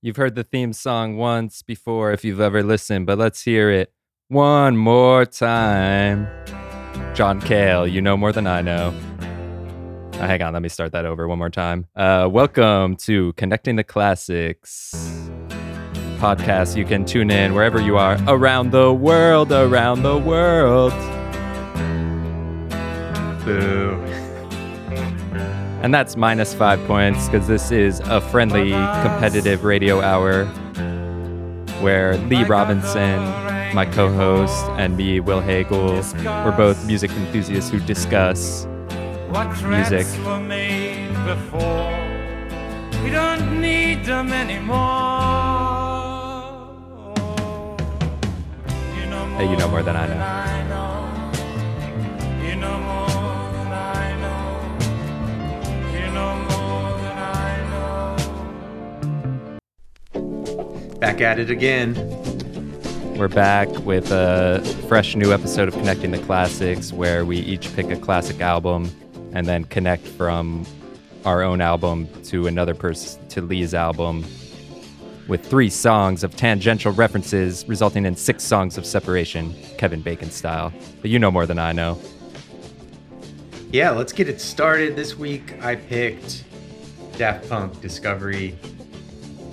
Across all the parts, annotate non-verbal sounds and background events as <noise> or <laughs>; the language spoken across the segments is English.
You've heard the theme song once before if you've ever listened, but let's hear it one more time. John Cale, you know more than I know. Uh, hang on, let me start that over one more time. Uh, welcome to Connecting the Classics podcast. You can tune in wherever you are around the world, around the world. Boo. <laughs> And that's minus five points because this is a friendly, competitive radio hour where Lee Robinson, my co host, and me, Will Hagle, we're both music enthusiasts who discuss music. Were made before. We don't need them anymore. You know more Hey, you know more than I know. than I know. Back at it again. We're back with a fresh new episode of Connecting the Classics where we each pick a classic album and then connect from our own album to another person, to Lee's album, with three songs of tangential references, resulting in six songs of separation, Kevin Bacon style. But you know more than I know. Yeah, let's get it started. This week I picked Daft Punk Discovery.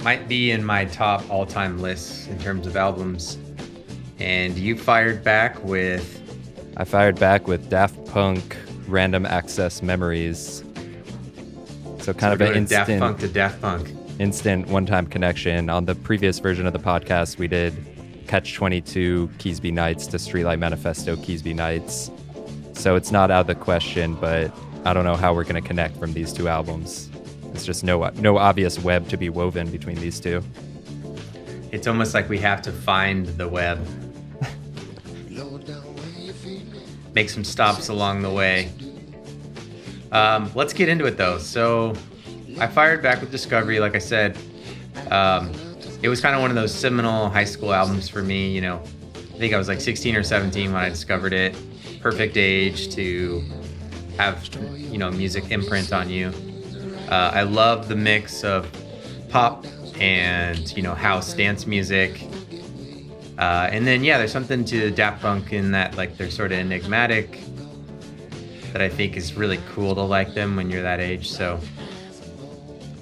Might be in my top all time lists in terms of albums. And you fired back with I fired back with Daft Punk Random Access Memories. So kind of we're an doing Daft. Punk to Daft Punk. instant one-time connection. On the previous version of the podcast, we did Catch 22 Keasbey Nights to Streetlight Manifesto Keasbey Nights. So it's not out of the question, but I don't know how we're going to connect from these two albums. It's just no no obvious web to be woven between these two. It's almost like we have to find the web. Make some stops along the way. Um, let's get into it though. So, I fired back with Discovery. Like I said, um, it was kind of one of those seminal high school albums for me. You know, I think I was like 16 or 17 when I discovered it. Perfect age to have you know music imprint on you. Uh, I love the mix of pop and you know house dance music. Uh, and then yeah, there's something to Daft Punk in that like they're sort of enigmatic that I think is really cool to like them when you're that age. So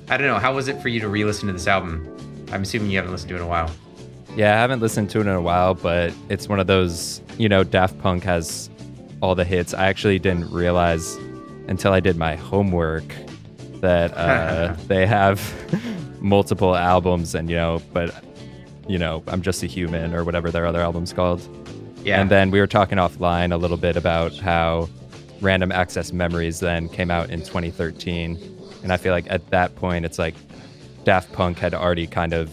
I don't know. How was it for you to re-listen to this album? I'm assuming you haven't listened to it in a while. Yeah, I haven't listened to it in a while, but it's one of those, you know, Daft Punk has all the hits. I actually didn't realize until I did my homework that <laughs> uh, they have <laughs> multiple albums and, you know, but, you know, I'm just a human or whatever their other album's called. Yeah. And then we were talking offline a little bit about how Random Access Memories then came out in 2013. And I feel like at that point, it's like Daft Punk had already kind of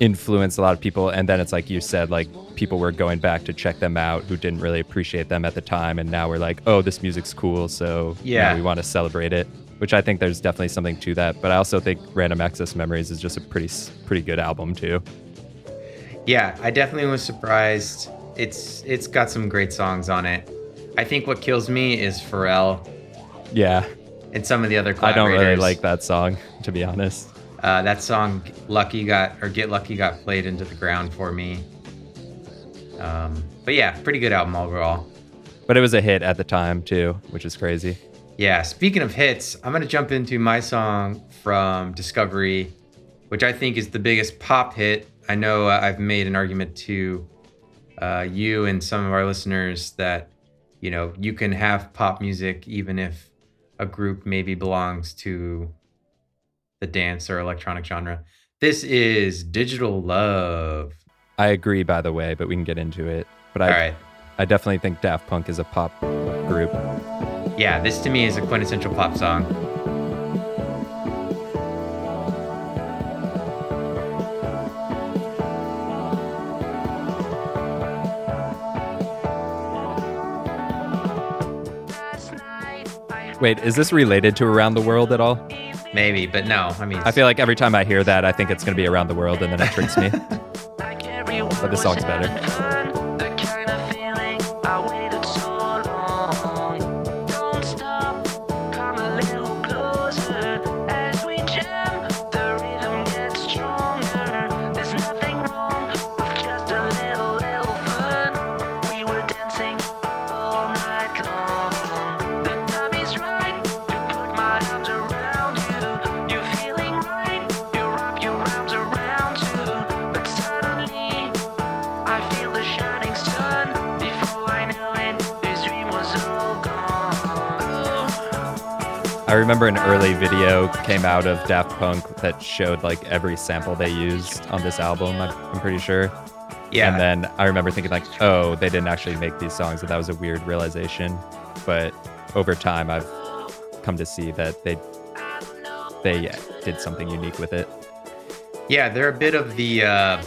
influenced a lot of people. And then it's like you said, like people were going back to check them out who didn't really appreciate them at the time. And now we're like, oh, this music's cool. So Yeah. we want to celebrate it. Which I think there's definitely something to that. But I also think Random Access Memories is just a pretty, pretty good album too. Yeah, I definitely was surprised. It's it's got some great songs on it. I think what kills me is Pharrell Yeah. and some of the other I don't really like that song, to be honest. Uh, that song "Lucky" got or "Get Lucky" got played into the ground for me. Um, but yeah, pretty good album overall. But it was a hit at the time too, which is crazy. Yeah, speaking of hits, I'm gonna jump into my song from Discovery, which I think is the biggest pop hit. I know uh, I've made an argument to uh, you and some of our listeners that you know you can have pop music even if a group maybe belongs to the dance or electronic genre. This is Digital Love. I agree, by the way, but we can get into it. But I, right. I definitely think Daft Punk is a pop group. Yeah, this to me is a quintessential pop song. Wait, is this related to Around the World at all? Maybe, but no. I mean, I feel like every time I hear that, I think it's going to be Around the World, and then it tricks me. <laughs> But this song's better. I remember an early video came out of Daft Punk that showed like every sample they used on this album. I'm, pretty sure. Yeah. And then I remember thinking like, oh, they didn't actually make these songs, and that was a weird realization. But over time, I've come to see that they they did something unique with it. Yeah, they're a bit of the uh,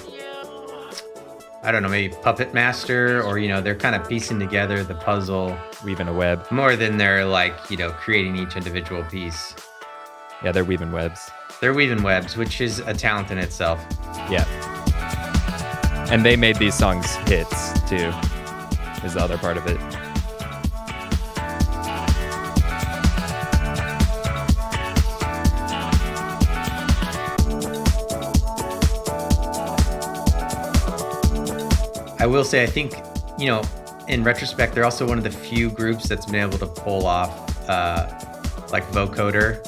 I don't know, maybe puppet master, or you know, they're kind of piecing together the puzzle Weaving a web. more than they're like you know creating each individual piece. Yeah, they're weaving webs. They're weaving webs, which is a talent in itself. Yeah. And they made these songs hits too, is the other part of it. I will say, I think, you know, in retrospect, they're also one of the few groups that's been able to pull off uh, like vocoder,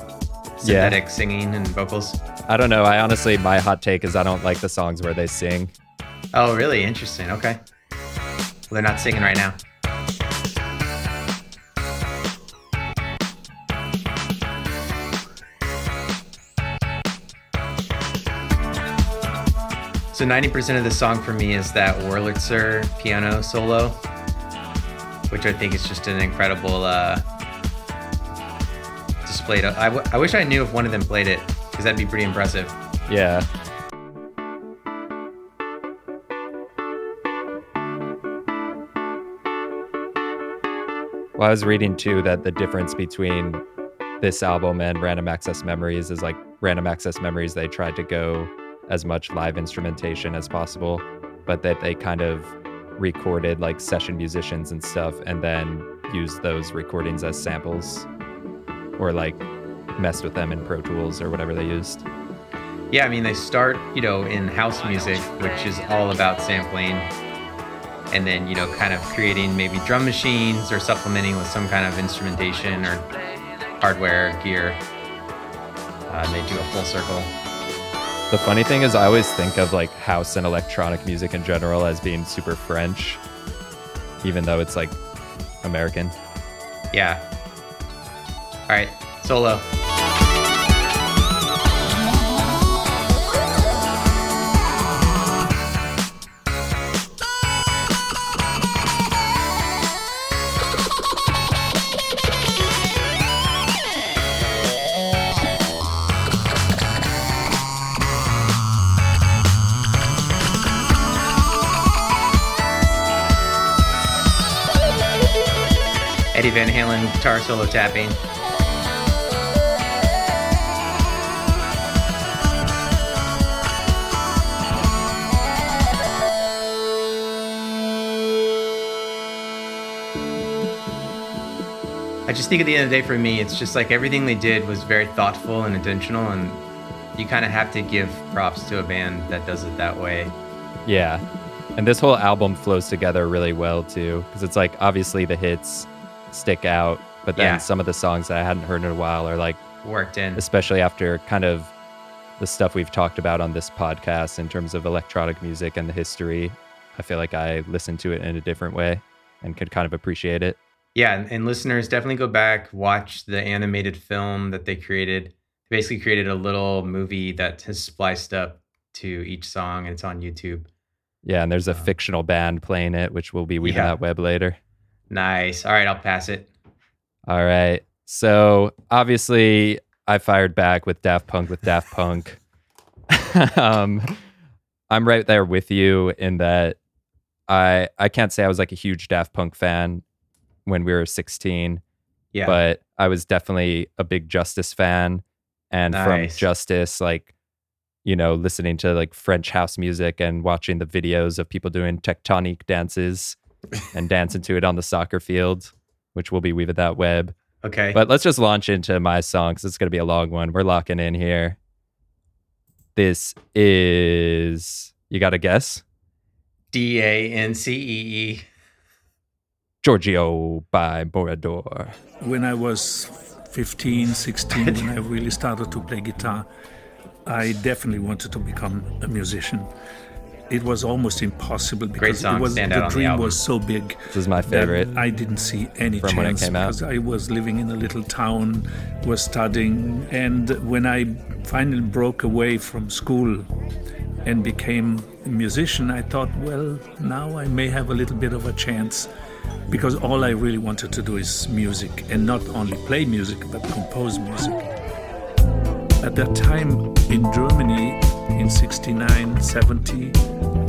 synthetic singing and vocals. I don't know. I honestly, my hot take is I don't like the songs where they sing. Oh, really? Interesting. Okay. Well, they're not singing right now. So 90% of the song for me is that Wurlitzer piano solo, which I think is just an incredible uh, display. To, I, w- I wish I knew if one of them played it, because that'd be pretty impressive. Yeah. Well, I was reading too that the difference between this album and Random Access Memories is like Random Access Memories, they tried to go as much live instrumentation as possible, but that they kind of recorded like session musicians and stuff and then used those recordings as samples or like messed with them in Pro Tools or whatever they used. Yeah, I mean, they start, you know, in house music, which is all about sampling, and then, you know, kind of creating maybe drum machines or supplementing with some kind of instrumentation or hardware gear. Uh, and they do a full circle. The funny thing is, I always think of like house and electronic music in general as being super French, even though it's like American. Yeah. All right, solo. Eddie Van Halen guitar solo tapping. I just think at the end of the day, for me, it's just like everything they did was very thoughtful and intentional, and you kind of have to give props to a band that does it that way. Yeah. And this whole album flows together really well too, because it's like obviously the hits stick out, but then Yeah. some of the songs that I hadn't heard in a while are like, Worked in. especially after kind of the stuff we've talked about on this podcast in terms of electronic music and the history. I feel like I listened to it in a different way and could kind of appreciate it. Yeah, and, listeners definitely go back, watch the animated film that they created. They basically created a little movie that has spliced up to each song, and it's on YouTube. Yeah, and there's a Uh, fictional band playing it, which will be weaving Yeah. that web later. Nice. All right, I'll pass it. All right. So obviously, I fired back with Daft Punk with Daft Punk. <laughs> um, I'm right there with you in that I I can't say I was like a huge Daft Punk fan when we were 16, Yeah. but I was definitely a big Justice fan, and from Justice, like you know, listening to like French house music and watching the videos of people doing tectonic dances and dancing to it on the soccer field, which will be weaving that web. okay. But let's just launch into my song because it's going to be a long one. We're locking in here. This is, you got to guess? D A N C E E. Giorgio by Moroder. When I was 15, 16, when I <laughs> really started to play guitar, I definitely wanted to become a musician. It was almost impossible because song, it was the on the dream was so big. This is my favorite. I didn't see any from chance came out. because I was living in a little town, was studying, and when I finally broke away from school and became a musician, I thought, well, now I may have a little bit of a chance because all I really wanted to do is music and not only play music but compose music. At that time in Germany, in 69, 70,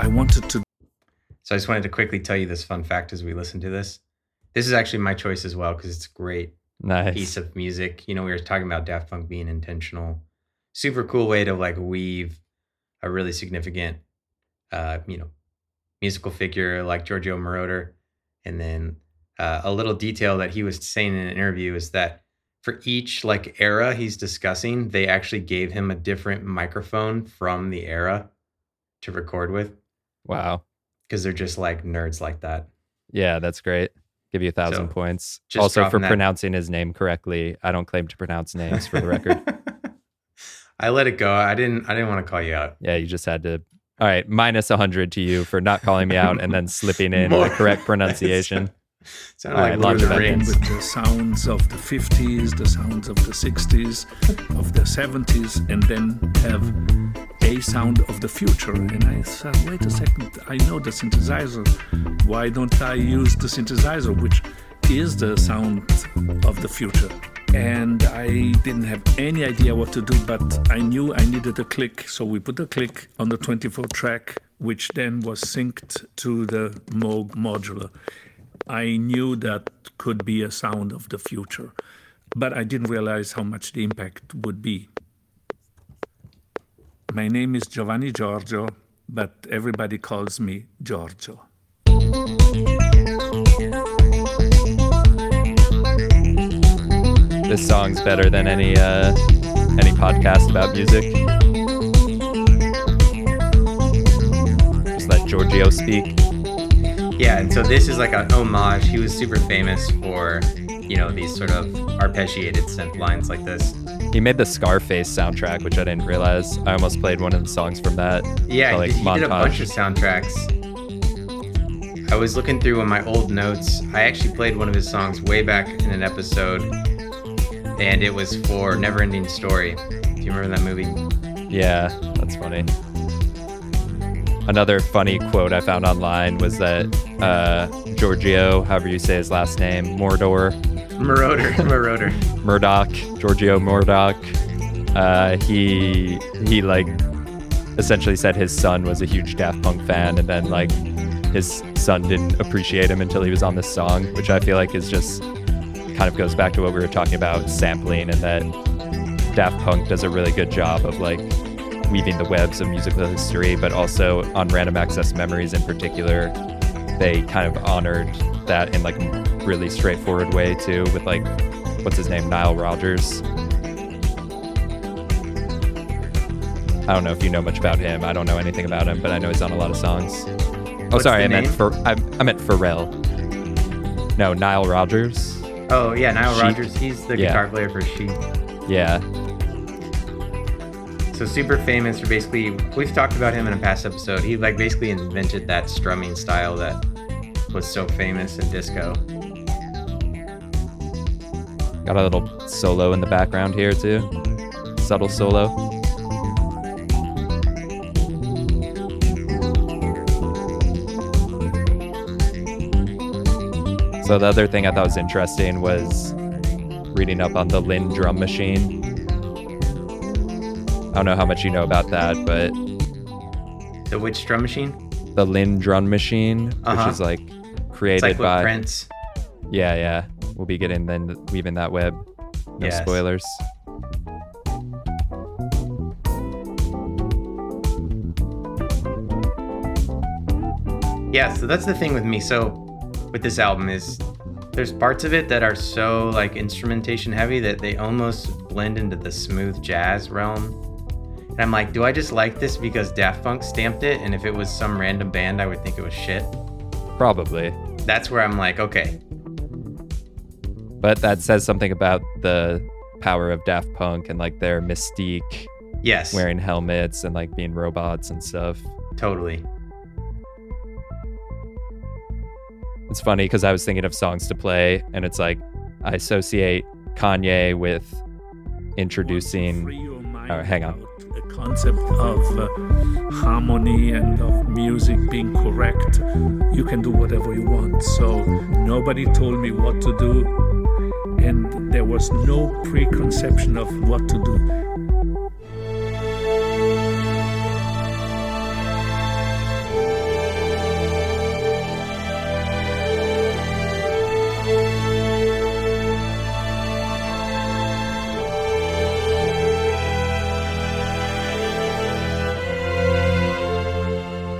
I wanted to So I just wanted to quickly tell you this fun fact as we listen to this. This is actually my choice as well because it's a great Nice. piece of music. You know, we were talking about Daft Punk being intentional. Super cool way to like weave a really significant, uh, you know, musical figure like Giorgio Moroder. And then uh, a little detail that he was saying in an interview is that for each like era he's discussing, they actually gave him a different microphone from the era to record with Wow. because they're just like nerds like that. Yeah, that's great. Give you a thousand So, points. just Also for that- pronouncing his name correctly. I don't claim to pronounce names for the record. <laughs> I let it go. I didn't. I didn't want to call you out. yeah, you just had to. All right, minus 100 to you for not calling me out and then slipping in the correct <laughs> pronunciation. Sounded like right, Lord launch of the it back in. Rings. with the sounds of the 50s, the sounds of the 60s, of the 70s, and then have a sound of the future. And I said, wait a second, I know the synthesizer. Why don't I use the synthesizer, which is the sound of the future? And I didn't have any idea what to do, but I knew I needed a click. So we put a click on the 24 track, which then was synced to the Moog modular. I knew that could be a sound of the future, but I didn't realize how much the impact would be. My name is Giovanni Giorgio, but everybody calls me Giorgio. This song's better than any uh, any podcast about music. Just let Giorgio speak. Yeah, and so this is like an homage. He was super famous for, you know, these sort of arpeggiated synth lines like this. He made the Scarface soundtrack, which I didn't realize. I almost played one of the songs from that. Yeah, he, like, did, he did a bunch of soundtracks. I was looking through on my old notes. I actually played one of his songs way back in an episode, and it was for Neverending Story. Do you remember that movie? Yeah, that's funny. Another funny quote I found online was that uh, Giorgio, however you say his last name, Mordor, Marauder, <laughs> Marauder. Murdoch, Giorgio Murdoch, uh, he he like essentially said his son was a huge Daft Punk fan, and then like his son didn't appreciate him until he was on this song, which I feel like is just kind of goes back to what we were talking about sampling, and that Daft Punk does a really good job of like weaving the webs of musical history, but also on Random Access Memories in particular, they kind of honored that in like a really straightforward way too, with like what's his name, Nile Rodgers. I don't know if you know much about him. I don't know anything about him, but I know he's on a lot of songs. Oh, What's sorry, I meant for I, I meant Pharrell. No, Nile Rodgers. Oh yeah, Nile Chic. Rodgers. He's the Yeah. guitar player for Chic. Yeah, So super famous for basically. We've talked about him in a past episode. He like basically invented that strumming style that was so famous in disco. got a little solo in the background here too. Subtle solo. So the other thing I thought was interesting was reading up on the Linn drum machine. I don't know how much you know about that, but The which Drum Machine. the Linn drum machine, Uh-huh. which is like created like by Prince. Yeah, yeah. We'll be getting then weaving that web. No Yes. spoilers. Yeah, so that's the thing with me. So with this album is there's parts of it that are so like instrumentation heavy that they almost blend into the smooth jazz realm. And I'm like, do I just like this because Daft Punk stamped it? And if it was some random band, I would think it was shit. Probably. That's where I'm like, okay, But that says something about the power of Daft Punk and like their mystique, yes, wearing helmets and like being robots and stuff. totally. It's funny because I was thinking of songs to play, and it's like I associate Kanye with introducing. Mind Oh, hang on. The concept of uh, harmony and of music being correct. You can do whatever you want. So nobody told me what to do, and there was no preconception of what to do.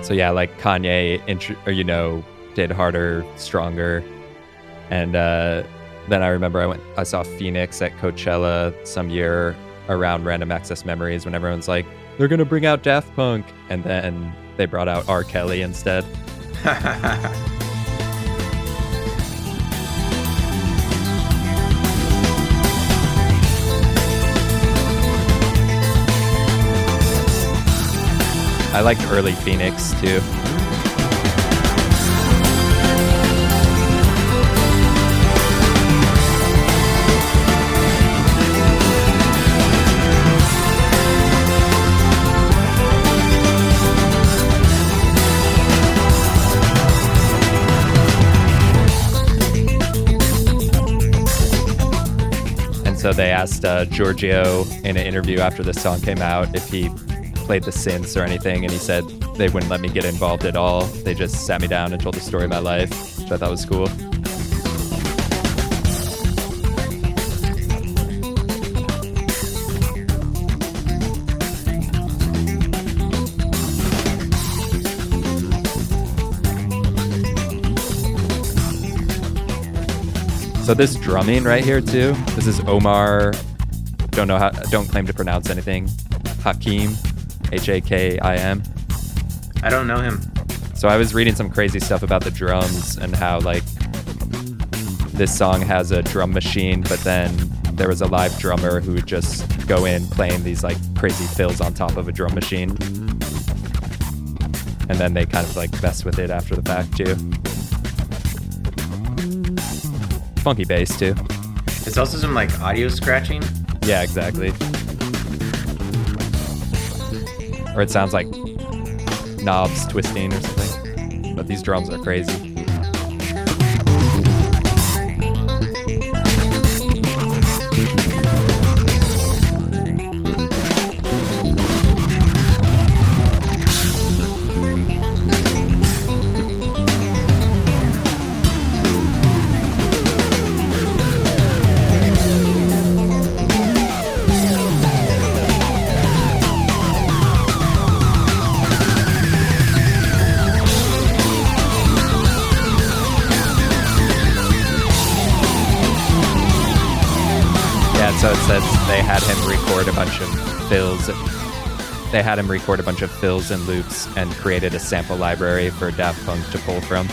So yeah, like Kanye, intro, or you know, did harder, stronger, and uh, then I remember I went, I saw Phoenix at Coachella some year around Random Access Memories when everyone's like, they're gonna bring out Daft Punk, and then they brought out R. Kelly instead. <laughs> I liked early Phoenix too. And so they asked uh, Giorgio in an interview after the song came out if he played the synths or anything, and he said they wouldn't let me get involved at all. They just sat me down and told the story of my life, which I thought was cool. So this drumming right here too. This is Omar. Don't know how. Don't claim to pronounce anything. Hakim, H A K I M. I don't know him. So I was reading some crazy stuff about the drums and how like this song has a drum machine, but then there was a live drummer who would just go in playing these like crazy fills on top of a drum machine. And then they kind of like mess with it after the fact too. Funky bass too. There's also some like audio scratching. Yeah, exactly. Or it sounds like knobs twisting or something. But these drums are crazy. Fills. They had him record a bunch of fills and loops and created a sample library for Daft Punk to pull from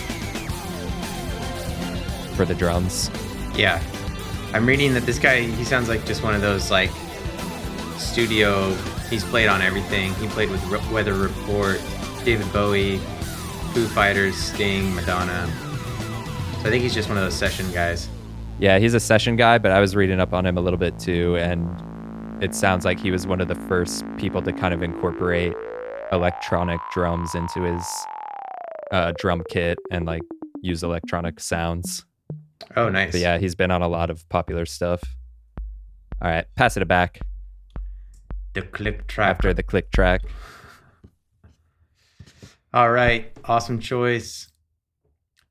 for the drums. Yeah. I'm reading that this guy, he sounds like just one of those like studio, he's played on everything. He played with Re- Weather Report, David Bowie, Foo Fighters, Sting, Madonna. So I think he's just one of those session guys. Yeah, he's a session guy, but I was reading up on him a little bit too, and it sounds like he was one of the first people to kind of incorporate electronic drums into his uh, drum kit and like use electronic sounds. Oh, nice. But yeah, he's been on a lot of popular stuff. All right, pass it back The click track. after the click track. All right. Awesome choice.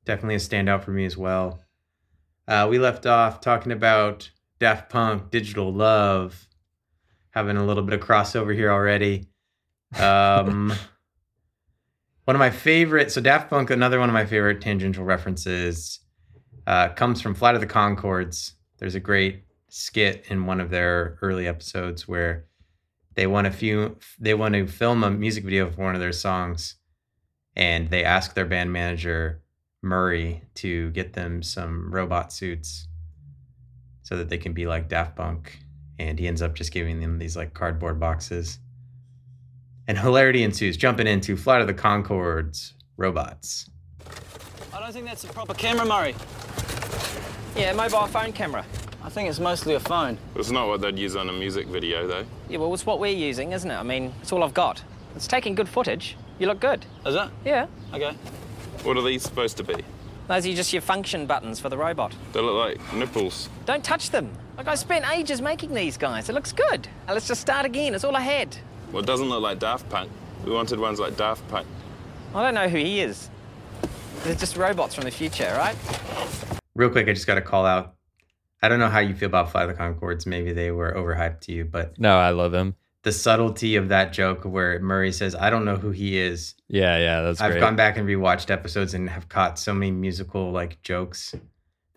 Definitely a standout for me as well. Uh, we left off talking about Daft Punk, Digital Love, having a little bit of crossover here already. Um, <laughs> One of my favorite, so Daft Punk, another one of my favorite tangential references, uh, comes from Flight of the Conchords. There's a great skit in one of their early episodes where they want to few, they want to film a music video for one of their songs, and they ask their band manager Murray to get them some robot suits so that they can be like Daft Punk, and he ends up just giving them these like cardboard boxes and hilarity ensues, jumping into Flight of the Conchords robots. I don't think that's a proper camera, Murray. Yeah, mobile phone camera. I think it's mostly a phone. It's not what they'd use on a music video, though. Yeah, well, it's what we're using, isn't it? I mean, it's all I've got. It's taking good footage. You look good. Is it? Yeah. Okay. What are these supposed to be? Those are just your function buttons for the robot. They look like nipples. Don't touch them. Like, I spent ages making these guys. It looks good. Now, let's just start again. It's all I had. Well, it doesn't look like Daft Punk. We wanted ones like Daft Punk. I don't know who he is. They're just robots from the future, right? Real quick, I just got to call out. I don't know how you feel about Fly the Conchords. Maybe they were overhyped to you, but No, I love them. the subtlety of that joke where Murray says, I don't know who he is. Yeah, yeah, that's I've great. gone back and rewatched episodes and have caught so many musical like jokes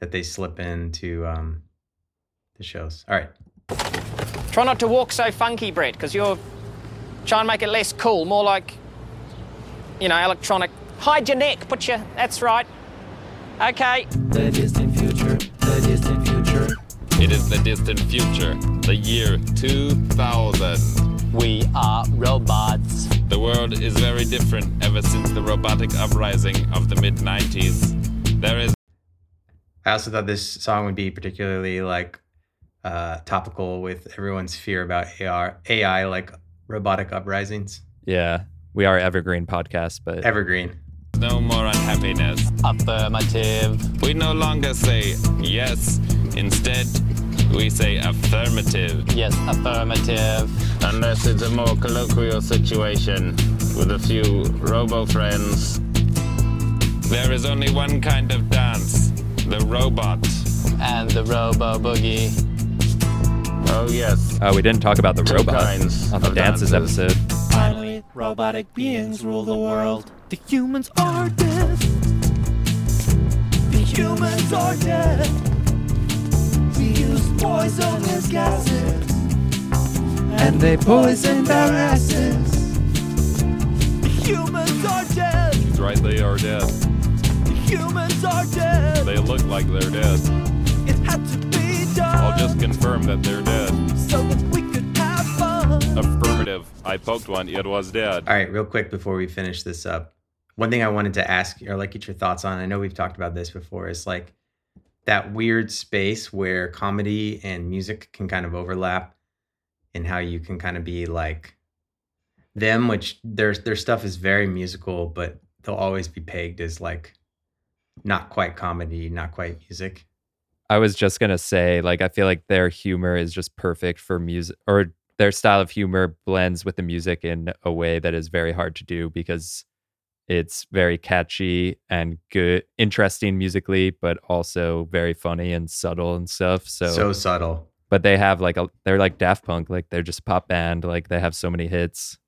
that they slip into um, the shows. All right. Try not to walk so funky, Brett, because you're trying to make it less cool, more like, you know, electronic. Hide your neck, put your. That's right. Okay. The distant future, the distant future. It is the distant future, the year 2000. We are robots. The world is very different ever since the robotic uprising of the mid 90s. There is I also thought this song would be particularly like uh, topical with everyone's fear about AR, AI, like robotic uprisings. yeah, we are Evergreen podcast, but Evergreen. no more unhappiness. Affirmative. We no longer say yes, instead, we say affirmative. Yes, affirmative. Unless it's a more colloquial situation with a few robo friends. There is only one kind of dance the robot. And the robo boogie. Oh, yes. oh, we didn't talk about the Two robot kinds on the of dances dances. episode. Finally, robotic beings rule the world. The humans are dead. The humans are dead. We use poisonous gases. And they poisoned our asses. The humans are dead. He's right, they are dead. The humans are dead. They look like they're dead. It had to be done. I'll just confirm that they're dead. so that we could have fun. Affirmative. I poked one, it was dead. All right, real quick before we finish this up, one thing I wanted to ask or like get your thoughts on. I know we've talked about this before. Is like that weird space where comedy and music can kind of overlap, and how you can kind of be like them, which their their stuff is very musical, but they'll always be pegged as like not quite comedy, not quite music. I was just gonna say, like, I feel like their humor is just perfect for music, or their style of humor blends with the music in a way that is very hard to do because it's very catchy and good, interesting musically, but also very funny and subtle and stuff. So, so subtle. but they have like a, they're like Daft Punk, like they're just pop band, like they have so many hits.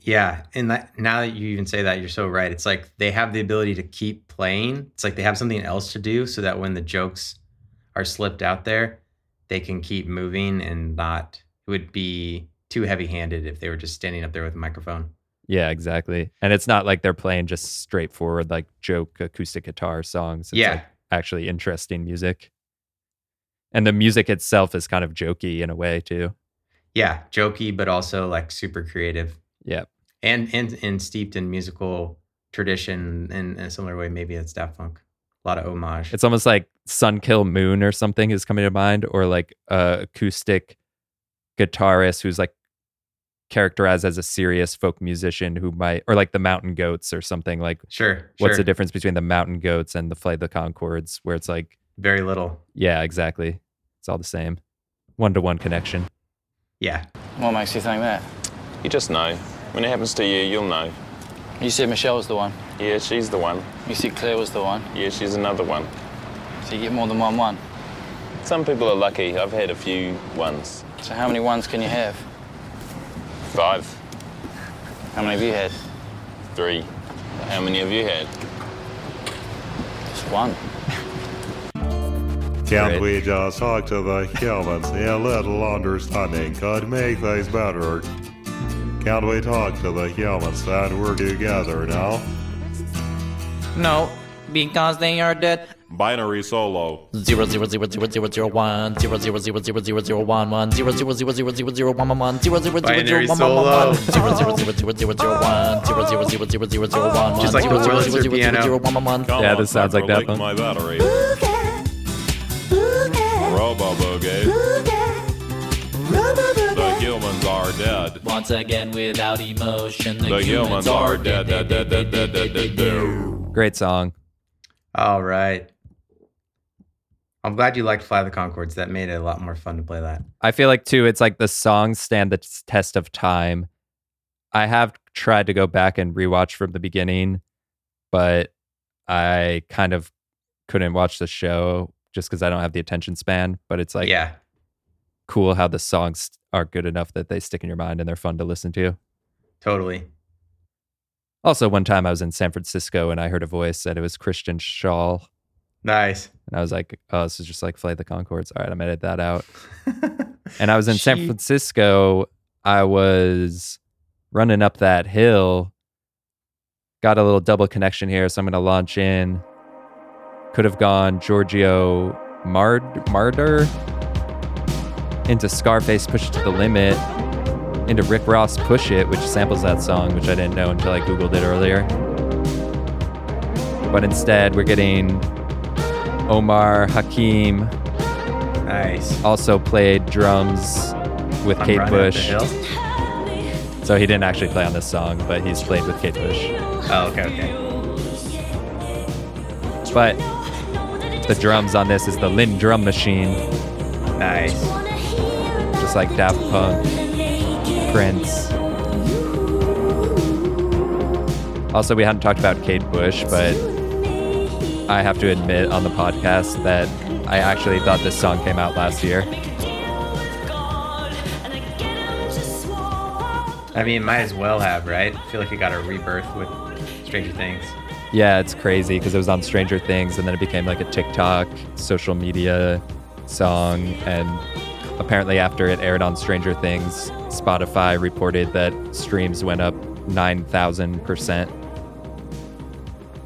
Yeah, and that, now that you even say that, you're so right. It's like they have the ability to keep playing. It's like they have something else to do, so that when the jokes are slipped out there, they can keep moving and not. It would be too heavy-handed if they were just standing up there with a microphone. Yeah, exactly. And it's not like they're playing just straightforward like joke acoustic guitar songs. It's Yeah. like actually interesting music. And the music itself is kind of jokey in a way too. Yeah, jokey, but also like super creative Yeah. and and and steeped in musical tradition in, in a similar way. Maybe it's Daft Punk. A lot of homage. It's almost like Sun Kil Moon or something is coming to mind, or like a acoustic guitarist who's like characterized as a serious folk musician who might or like the Mountain Goats or something like sure. what's sure. the difference between the Mountain Goats and the Flight of the Conchords, where it's like, Very little. yeah, exactly. It's all the same. One to one connection. Yeah. What makes you think that? You just know. When it happens to you, you'll know. You said Michelle was the one. Yeah, she's the one. You said Claire was the one. Yeah, she's another one. So you get more than one one. Some people are lucky. I've had a few ones. So how many ones can you have? Five, How many have you had? three. How many have you had? Just one. Can't we just talk to the humans? A little understanding could make things better. Can't we talk to the humans that we're together now? No, because they are dead. Binary solo. Zero zero zero zero zero zero one zero zero zero zero zero zero one one zero zero zero zero zero zero one one one zero zero zero Binary zero one one one solo. zero zero zero zero zero zero one zero zero zero zero zero zero one one Just like zero the zero Wurlitzer zero zero piano. zero one one one. Come Yeah, on, this sounds like Pepper, that lick one. my battery. Robo Boogie. The humans are dead. Once again, without emotion, The humans are dead, dead, dead, dead, dead, dead, dead, dead. Great song. All right. I'm glad you liked Fly the Conchords. That made it a lot more fun to play that. I feel like too, it's like the songs stand the test of time. I have tried to go back and rewatch from the beginning, but I kind of couldn't watch the show just because I don't have the attention span. But it's like yeah, cool how the songs are good enough that they stick in your mind and they're fun to listen to. totally. Also, one time I was in San Francisco and I heard a voice that it was Kristen Schaal. Nice. And I was like, oh, this is just like Flight of the Conchords. All right, I'm edit that out. <laughs> And I was in San Francisco. I was running up that hill. Got a little double connection here, so I'm going to launch in. Could have gone Giorgio Mard- Martyr into Scarface Push It to the Limit, into Rick Ross Push It, which samples that song, which I didn't know until I Googled it earlier. But instead, we're getting Omar Hakim, Nice. also played drums with I'm Kate running up the Bush. So he didn't actually play on this song, but he's played with Kate Bush. Oh, okay, okay. But the drums on this is the Linn drum machine, Nice. just like Daft Punk, Prince. Also, we hadn't talked about Kate Bush, but I have to admit on the podcast that I actually thought this song came out last year. I mean, might as well have, right? I feel like it got a rebirth with Stranger Things. Yeah, it's crazy because it was on Stranger Things and then it became like a TikTok social media song. And apparently, after it aired on Stranger Things, Spotify reported that streams went up 9,000%.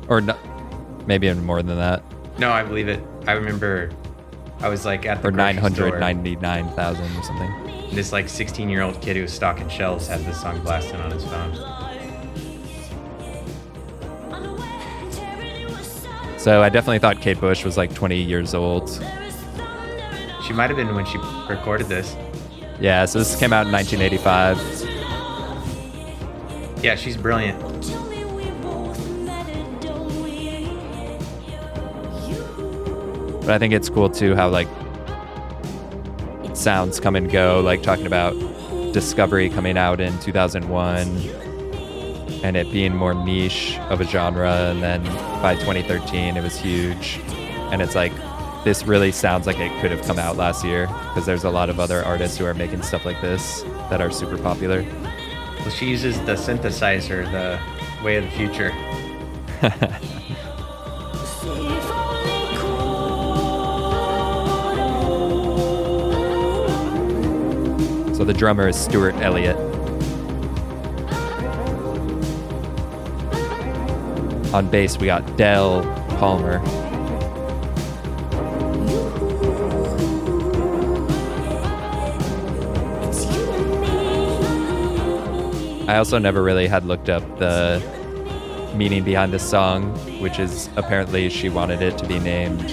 Or no, maybe even more than that. No, I believe it. I remember I was like at the Or grocery store, 999,000 or something. This like 16 year old kid who was stocking shelves had this song blasting on his phone. So I definitely thought Kate Bush was like 20 years old. She might have been when she recorded this. Yeah, so this came out in 1985. Yeah, she's brilliant. But I think it's cool too how like sounds come and go, like talking about Discovery coming out in 2001 and it being more niche of a genre and then by 2013 it was huge. And it's like this really sounds like it could have come out last year because there's a lot of other artists who are making stuff like this that are super popular. Well, she uses the synthesizer, the way of the future. <laughs> So the drummer is Stuart Elliott. On bass, we got Del Palmer. I also never really had looked up the meaning behind this song, which is apparently she wanted it to be named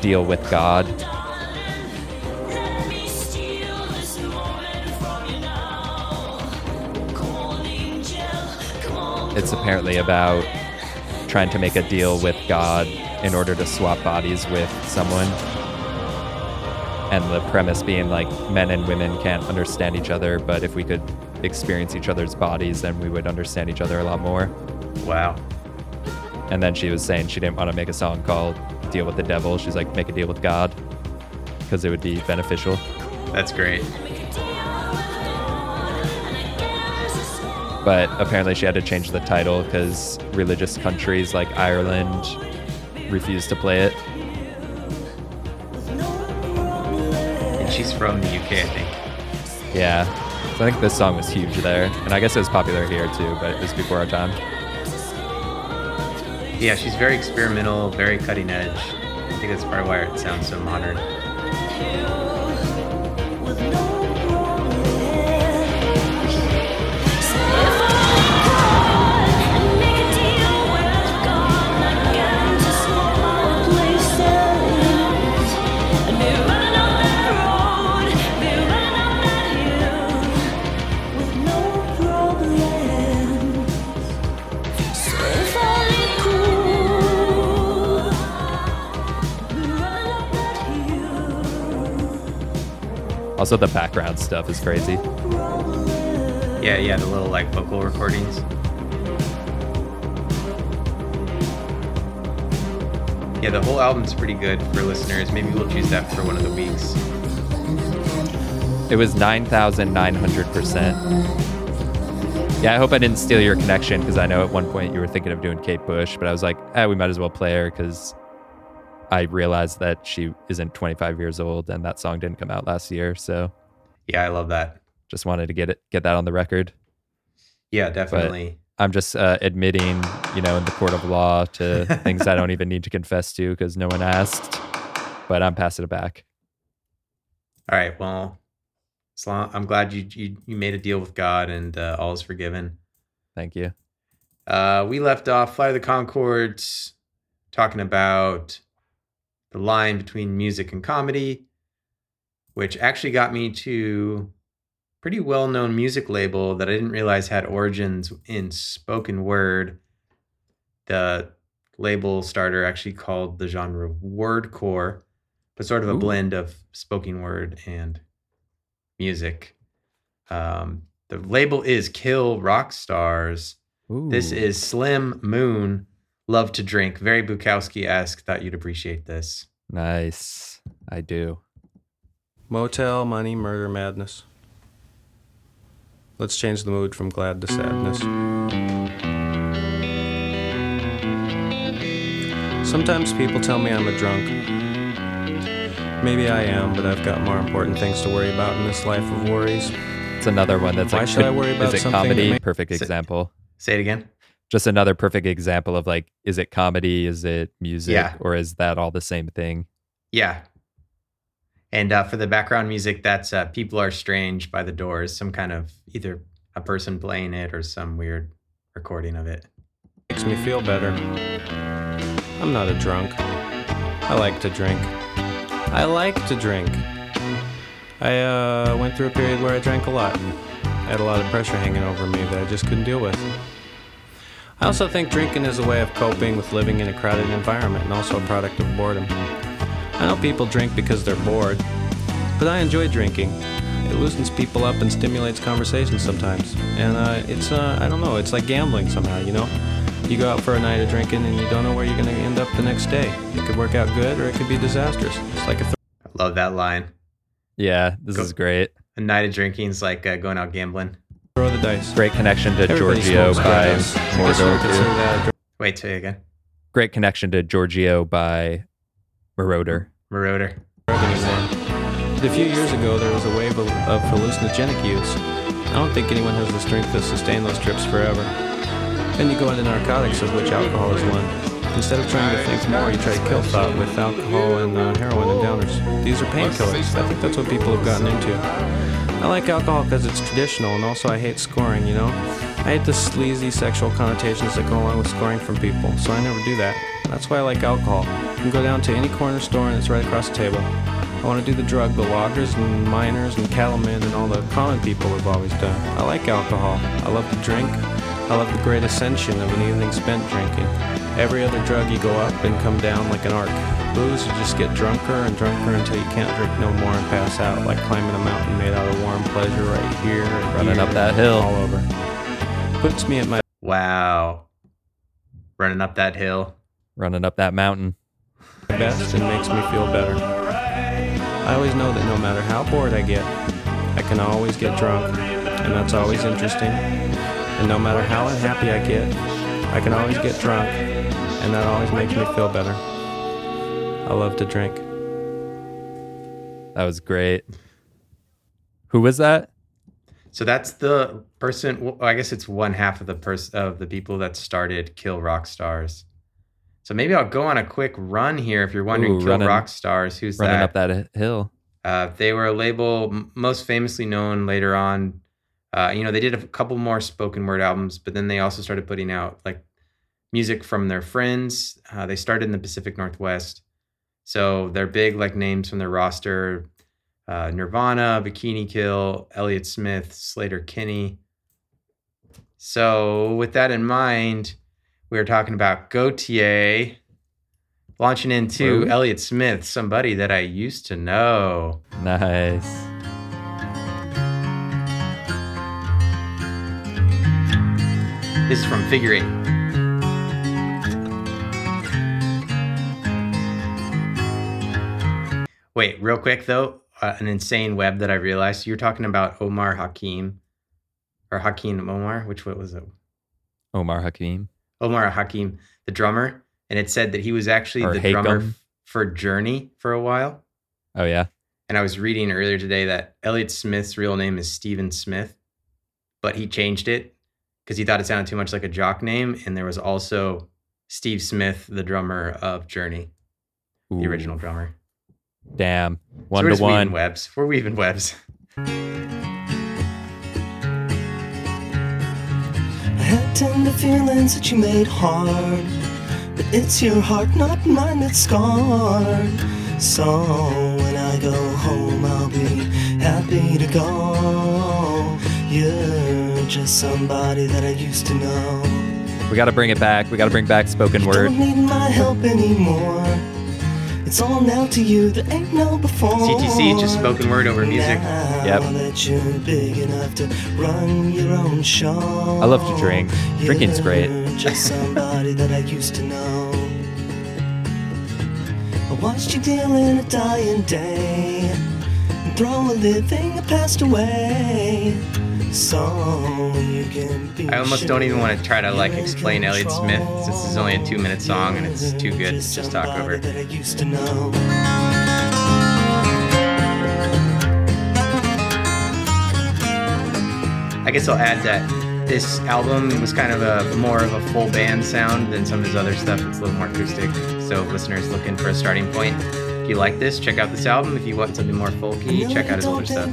Deal with God. It's apparently about trying to make a deal with God in order to swap bodies with someone. And the premise being like men and women can't understand each other, but if we could experience each other's bodies, then we would understand each other a lot more. Wow. And then she was saying she didn't want to make a song called Deal with the Devil. She's like, make a deal with God because it would be beneficial. That's great. But apparently she had to change the title because religious countries like Ireland refused to play it. And she's from the UK, I think. Yeah. So I think this song was huge there. And I guess it was popular here too, but it was before our time. Yeah, she's very experimental, very cutting edge. I think that's part of why it sounds so modern. Also, the background stuff is crazy. Yeah, yeah, the little like vocal recordings. Yeah, the whole album's pretty good for listeners. Maybe we'll choose that for one of the weeks. It was 9,900%. Yeah, I hope I didn't steal your connection because I know at one point you were thinking of doing Kate Bush, but I was like, eh, we might as well play her because I realized that she isn't 25 years old and that song didn't come out last year. So Yeah, I love that. just wanted to get it, get that on the record. Yeah, definitely. I'm just uh, admitting, you know, in the court of law to <laughs> things I don't even need to confess to because no one asked, but I'm passing it back. All right. Well, long, I'm glad you, you you made a deal with God and uh, all is forgiven. Thank you. Uh, we left off Fly the Conchords talking about the line between music and comedy, which actually got me to pretty well-known music label that I didn't realize had origins in spoken word. The label starter actually called the genre wordcore, but sort of a Ooh. blend of spoken word and music. Um, the label is Kill Rock Stars. This is Slim Moon, Love to Drink. Very Bukowski esque. Thought you'd appreciate this. Nice. I do. Motel, money, murder, madness. Let's change the mood from glad to sadness. Sometimes people tell me I'm a drunk. Maybe I am, but I've got more important things to worry about in this life of worries. It's another one that's Why like, should I worry about is it something comedy? may- Perfect Say- example. Say it again. Just another perfect example of like, is it comedy? Is it music? Yeah. Or is that all the same thing? Yeah. And uh, for the background music, that's uh, People Are Strange by The Doors, some kind of either a person playing it or some weird recording of it. Makes me feel better. I'm not a drunk. I like to drink. I like to drink. I uh, went through a period where I drank a lot. I had a lot of pressure hanging over me that I just couldn't deal with. I also think drinking is a way of coping with living in a crowded environment and also a product of boredom. I know people drink because they're bored, but I enjoy drinking. It loosens people up and stimulates conversation sometimes. And uh, it's, uh, I don't know, it's like gambling somehow, you know? You go out for a night of drinking and you don't know where you're going to end up the next day. It could work out good or it could be disastrous. It's like a th- I love that line. Yeah, this Go- is great. A night of drinking is like uh, going out gambling. Throw the dice. Great connection to Everybody Giorgio smokes by dice. I guess you Mordor. would consider too. that a dr- Wait, say again. Great connection to Giorgio by Moroder. Marauder. drug anymore. But a few years ago, there was a wave of, of hallucinogenic use. I don't think anyone has the strength to sustain those trips forever. Then you go into narcotics, of which alcohol is one. Instead of trying to think more, you try to kill thought with alcohol and uh, heroin and downers. These are painkillers. I think that's what people have gotten into. I like alcohol because it's traditional, and also I hate scoring, you know? I hate the sleazy sexual connotations that go along with scoring from people, so I never do that. That's why I like alcohol. You can go down to any corner store and it's right across the table. I want to do the drug the loggers and miners and cattlemen and all the common people have always done. I like alcohol. I love to drink. I love the great ascension of an evening spent drinking. Every other drug you go up and come down like an arc. Booze you just get drunker and drunker until you can't drink no more and pass out like climbing a mountain made out of warm pleasure right here and Running here up that hill. all over. Puts me at my Wow. Running up that hill. Running up that mountain. best and makes me feel better. I always know that no matter how bored I get, I can always get drunk, and that's always interesting. And no matter how unhappy I get, I can always get drunk, and that always makes me feel better. I love to drink. That was great. Who was that? So that's the person. Well, I guess it's one half of the person of the people that started Kill Rock Stars. So maybe I'll go on a quick run here. If you're wondering, Ooh, Kill running- Rock Stars, who's Running that? up that hill. Uh, they were a label most famously known later on. Uh, you know, they did a couple more spoken word albums, but then they also started putting out like music from their friends. Uh, they started in the Pacific Northwest, so they're big like names from their roster: uh, Nirvana, Bikini Kill, Elliott Smith, Sleater-Kinney. So, with that in mind, we are talking about Gotye launching into Who? Elliott Smith, somebody that I used to know. Nice. This is from Figure Eight. Wait, real quick though, uh, an insane web that I realized. You're talking about Omar Hakim, or Hakim Omar. Which what was it? Omar Hakim. Omar Hakim, the drummer, and it said that he was actually Or the drummer f- for Journey for a while. Oh yeah. And I was reading earlier today that Elliott Smith's real name is Stephen Smith, but he changed it because he thought it sounded too much like a jock name. And there was also Steve Smith, the drummer of Journey, the original drummer. Damn. So One we're to just weaving one. webs. We're weaving webs. I had tender feelings that you made hard, but it's your heart, not mine, that's scarred. So when I go home, I'll be happy to go. You're just somebody that I used to know. We got to bring it back. We got to bring back spoken You word. don't need my help anymore. It's all now to you, there ain't no before. CTC, just spoken word over music. Yep. that you're big enough to run your own show. I love to drink. Drinking's great. Just somebody that I used to know. I watched you deal in a dying day and throw a living that passed away. I almost don't even want to try to like explain Elliott Smith since it's only a two minute song and it's too good to just talk over. I guess I'll add that this album was kind of a more of a full band sound than some of his other stuff. It's a little more acoustic. So listeners looking for a starting point, if you like this, check out this album. If you want something more folky, check out his older stuff.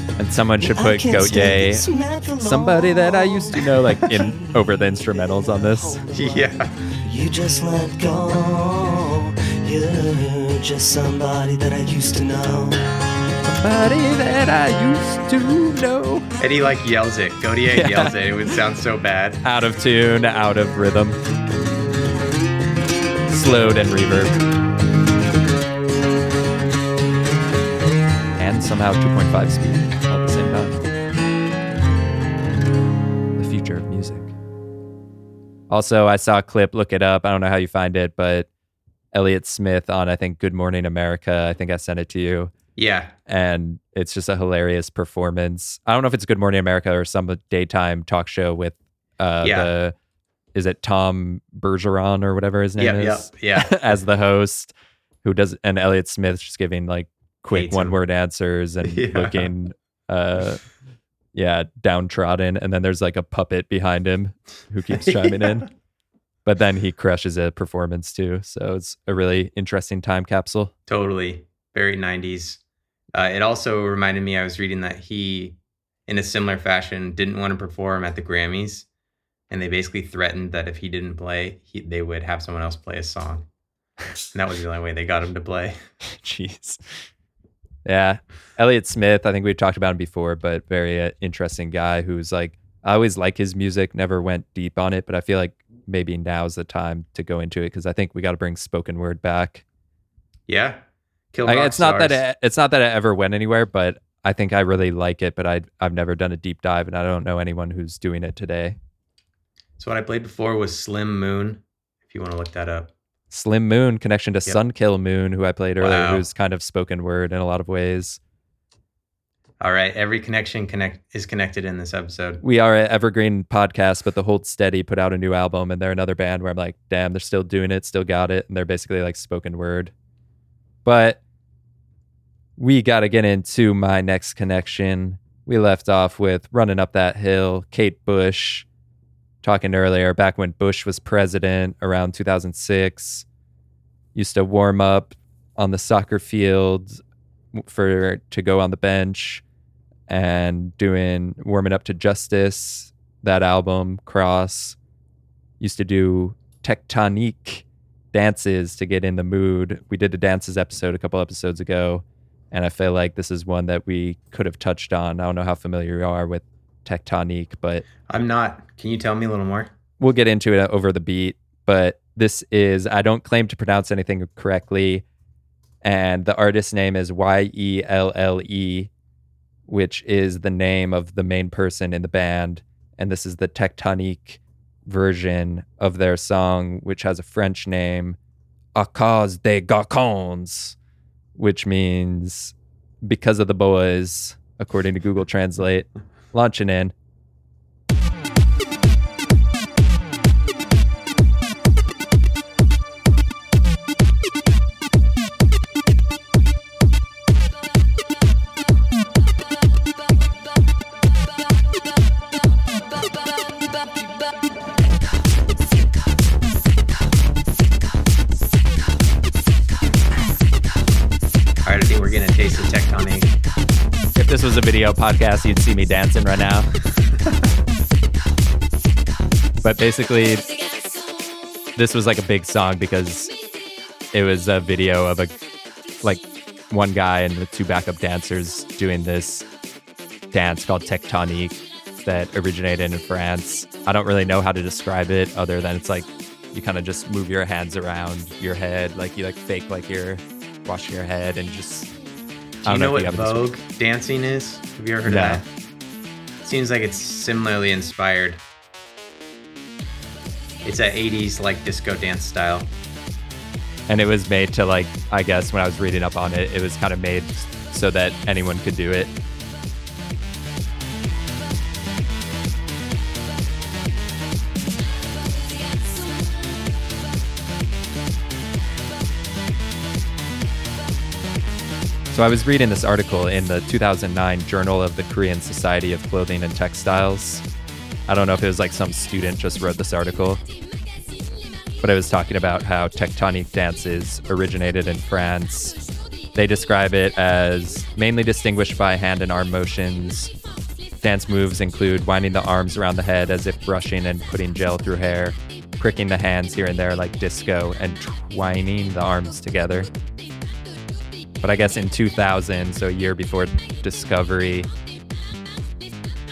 You did me wrong. And someone should put can't stay Gotye, this math alone. somebody that I used to know, like in over the instrumentals on this. <laughs> Yeah. You just let go. You're just somebody that I used to know. Somebody that I used to know. And he like yells it. Gotye Yeah. yells it. It would sound so bad. Out of tune, out of rhythm. Slowed and reverb. And somehow 2.5 speed Also, I saw a clip, look it up. I don't know how you find it, but Elliott Smith on, I think, Good Morning America. I think I sent it to you. Yeah. and it's just a hilarious performance. I don't know if it's Good Morning America or some daytime talk show with uh Yeah. the is it Tom Bergeron or whatever his name Yep, yep, is yeah. <laughs> as the host who does and Elliott Smith just giving like quick one word answers and <laughs> Yeah. looking uh yeah downtrodden and then there's like a puppet behind him who <laughs> keeps chiming in but then he crushes a performance too so it's a really interesting time capsule Totally. Very 90s. Uh, it also reminded me, I was reading that he, in a similar fashion, didn't want to perform at the Grammys. And they basically threatened that if he didn't play, he, they would have someone else play a song. And that was the only way they got him to play. <laughs> Jeez. Yeah. Elliott Smith, I think we've talked about him before, but very uh, interesting guy who's like, I always like his music, never went deep on it, but I feel like maybe now's the time to go into it because I think we got to bring spoken word back. Yeah. Kill it's not that it, it's not that it ever went anywhere, but I think I really like it, but I I've never done a deep dive and I don't know anyone who's doing it today. So what I played before was Slim Moon, if you want to look that up. Slim Moon connection to Yep. Sun Kil Moon, who I played earlier, Wow. who's kind of spoken word in a lot of ways. All right, every connection connect is connected in this episode. We are an evergreen podcast, but the Hold Steady put out a new album, and they're another band where I'm like, damn, they're still doing it, still got it, and they're basically like spoken word. But we got to get into my next connection. We left off with running up that hill, Kate Bush, talking earlier, back when Bush was president around 2006, used to warm up on the soccer field for to go on the bench and doing warming up to Justice, that album, Cross. Used to do tectonique dances to get in the mood. We did a dances episode a couple episodes ago, and I feel like this is one that we could have touched on. I don't know how familiar you are with tectonique, but I'm not. Can you tell me a little more? we'll get into it over the beat. But this is, I don't claim to pronounce anything correctly. And the artist's name is Y E L L E, which is the name of the main person in the band. And this is the tectonique version of their song, which has a French name, A cause des garçons, which means because of the boys, according to Google Translate. <laughs> Launching in. This was a video podcast, you'd see me dancing right now. but basically, this was like a big song because it was a video of a like one guy and the two backup dancers doing this dance called tectonique that originated in France. I don't really know how to describe it other than it's like you kind of just move your hands around your head, like you like fake like you're washing your head and just. Do you know what you Vogue dancing is? Have you ever heard No. of that? Seems like it's similarly inspired. It's a 80s like disco dance style. and it was made to like i guess when i was reading up on it it was kind of made so that anyone could do it so i was reading this article in the 2009 journal of the korean society of clothing and textiles i don't know if it was like some student just wrote this article but I was talking about how tectonic dances originated in France. They describe it as mainly distinguished by hand and arm motions. Dance moves include winding the arms around the head as if brushing and putting gel through hair, pricking the hands here and there like disco, and twining the arms together. But I guess in 2000, so a year before Discovery,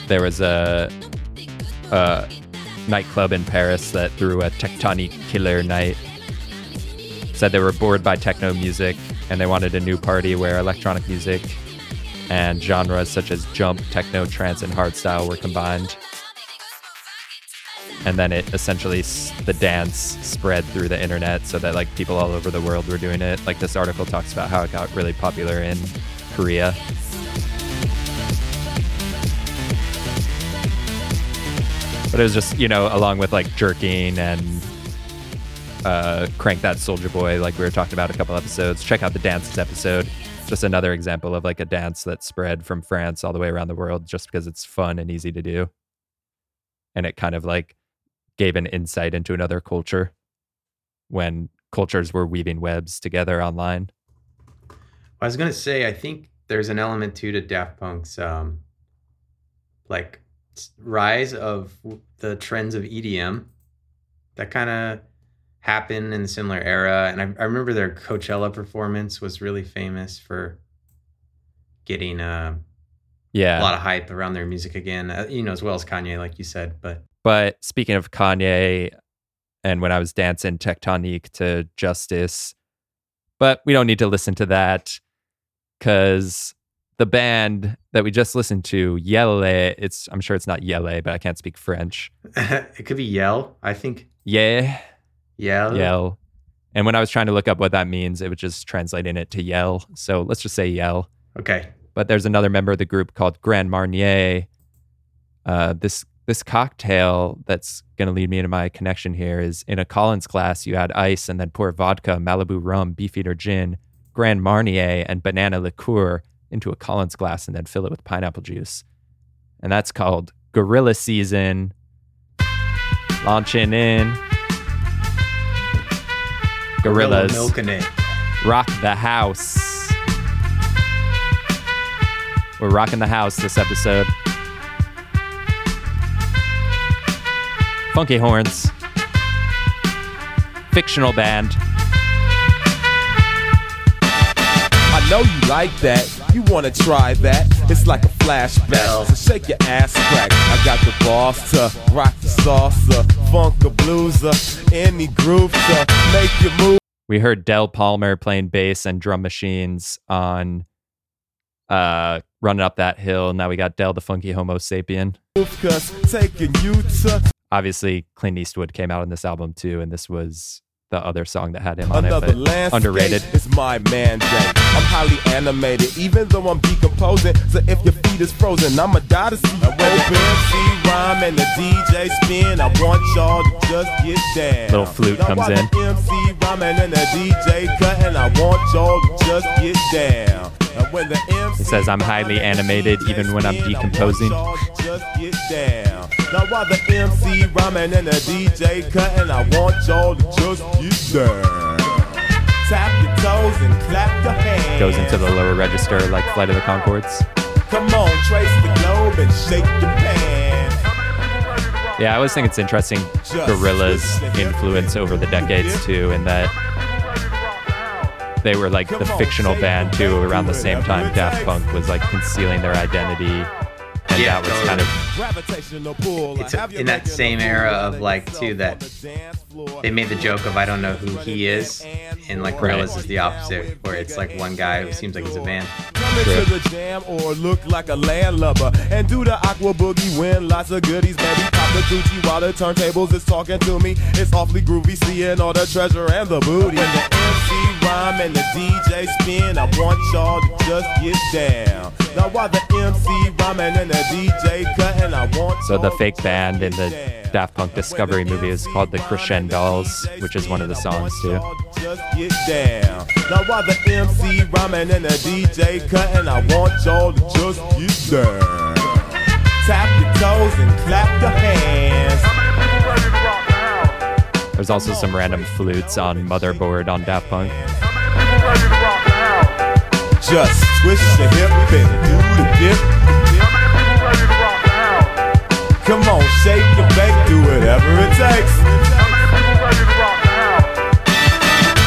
there was a, a nightclub in Paris that threw a tectonic killer night. Said they were bored by techno music and they wanted a new party where electronic music and genres such as jump, techno, trance, and hardstyle were combined. And then it essentially the dance spread through the internet so that like people all over the world were doing it. Like this article talks about how it got really popular in Korea. But it was just, you know, along with like jerking and uh, crank that soldier boy, like we were talking about a couple episodes. Check out the dances episode. Just another example of like a dance that spread from France all the way around the world just because it's fun and easy to do. And it kind of like gave an insight into another culture when cultures were weaving webs together online. I was gonna say, I think there's an element too to Daft Punk's um, like rise of the trends of EDM that kind of happened in a similar era. And I, I remember their Coachella performance was really famous for getting uh, Yeah. a lot of hype around their music again. Uh, you know, as well as Kanye, like you said. But But speaking of Kanye, and when I was dancing Tectonique to Justice, but we don't need to listen to that because the band that we just listened to, Yelle, it's I'm sure it's not Yelle, but I can't speak French. <laughs> it could be Yell. I think Yeah, Yell. yell. And when I was trying to look up what that means, it was just translating it to yell. So let's just say yell. Okay. But there's another member of the group called Grand Marnier. Uh, this this cocktail that's going to lead me into my connection here is in a Collins glass, you add ice and then pour vodka, Malibu rum, Beefeater gin, Grand Marnier, and banana liqueur into a Collins glass and then fill it with pineapple juice. And that's called Gorilla Season. Launching in. Gorilla Gorillas. milking it. Rock the house. We're rocking the house this episode. Funky Horns. Fictional band. I know you like that. You wanna try that? It's like a flashback. So shake your ass crack. I got the boss to rock the salsa, funk a blueser, any groove to make you move. We heard Del Palmer playing bass and drum machines on uh Running Up That Hill. Now we got Del the Funky Homosapien. Cause taking you to Obviously, Clint Eastwood came out on this album too, and this was the other song that had him on another it, but underrated. It's my mandate. I'm highly animated, even though I'm decomposing. So if your feet is frozen, I'ma die to see you open. MC rhyme and the DJ spin. I want y'all to just get down. Little flute comes in. The MC rhyming and the DJ cutting. I want y'all to just get down. When the MC He says, I'm highly animated even when I'm decomposing. Just get down. Now while the MC rhyming and the DJ cutting, I want y'all to just get down. Tap your toes and clap your hands. Goes into the lower register like Flight of the Conchords. Come on, trace the globe and shake your pants. Yeah, I always think it's interesting Gorillaz' influence over the decades too, in that they were like the fictional band too around the same time Daft Punk was like concealing their identity. And Yeah, that was kind of Gravitational pull. It's in that same era of like too that they made the joke of I don't know who he is, and like Right. Gorillaz is the opposite, where it's like one guy who seems like he's a band. Come into the jam or look like a landlubber and do the aqua boogie. Win lots of goodies, baby. Pop the Gucci while the turntables is talking to me. It's awfully groovy, seeing all the treasure and the booty. When the MC rhyme and the DJ spin, I want y'all to just get down. So the fake band in the Daft Punk Discovery movie is called the Crescendolls, which is one of the songs too. just get down. Now while the MC rhyming and the DJ cutting, I want y'all to just get down. Tap your toes and clap your hands. There's also some random flutes on Motherboard on Daft Punk. Just twist your hip and do the dip. Come on, shake and bake, do whatever it takes.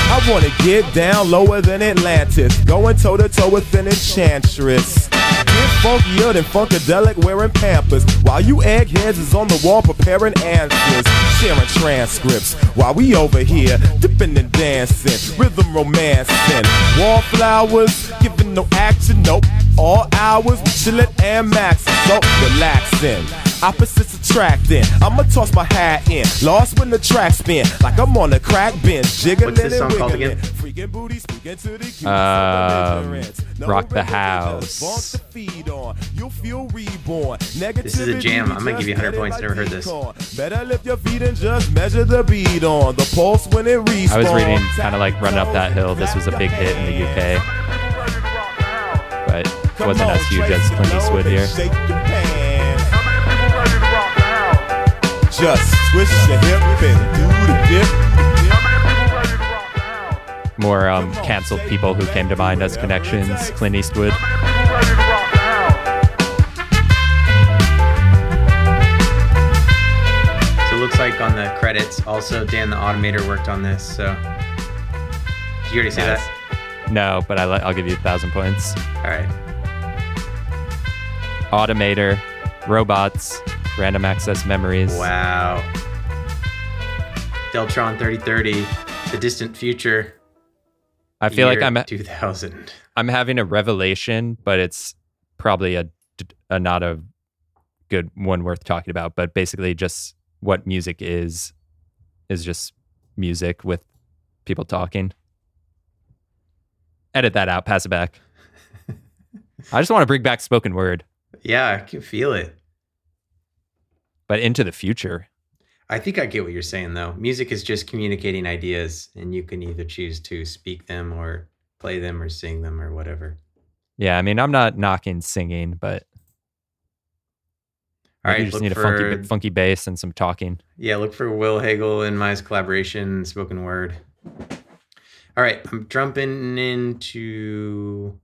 I wanna get down lower than Atlantis, going toe to toe with an enchantress. Get funkier than Funkadelic wearing Pampers, while you eggheads is on the wall preparing answers, sharing transcripts, while we over here dipping and dancing, rhythm romancing, wallflowers, giving no action, nope. All hours we chillin' and maxing, so relaxing. Opposites attracting. I'ma toss my hat in, lost when the track spin, like I'm on a crack bench, jiggling What's this and song called wiggling. again? Freaking booty speaking to the cues, Um, Rock the House. feed on. You'll feel reborn. Negativity This is a jam. I'm gonna give you 100 points. get Never heard this. Better lift your feet and just measure the beat on the pulse when it respawns. I was reading kind of like Run Up That Hill. This was a big hit in the UK, but it wasn't as huge as Clint Eastwood here. Just twist your hip and do the dip. More um, canceled people who came to mind as connections. Clint Eastwood. So it looks like on the credits, also Dan the Automator worked on this. So did you already say Nice. that? No, but I li- I'll give you a thousand points. All right. Automator, robots, random access memories. Wow. Deltron 3030, the distant future. I feel like I'm 2000. I'm having a revelation, but it's probably a, a not a good one worth talking about. But basically, just what music is is just music with people talking. Edit that out. Pass it back. <laughs> I just want to bring back spoken word, Yeah, I can feel it. But into the future. I think I get what you're saying though. Music is just communicating ideas, and you can either choose to speak them or play them or sing them or whatever. Yeah, I mean, I'm not knocking singing, but All maybe right, you just need a funky, funky bass and some talking. Yeah, look for Will Hagle and my collaboration, spoken word. All right, I'm jumping into.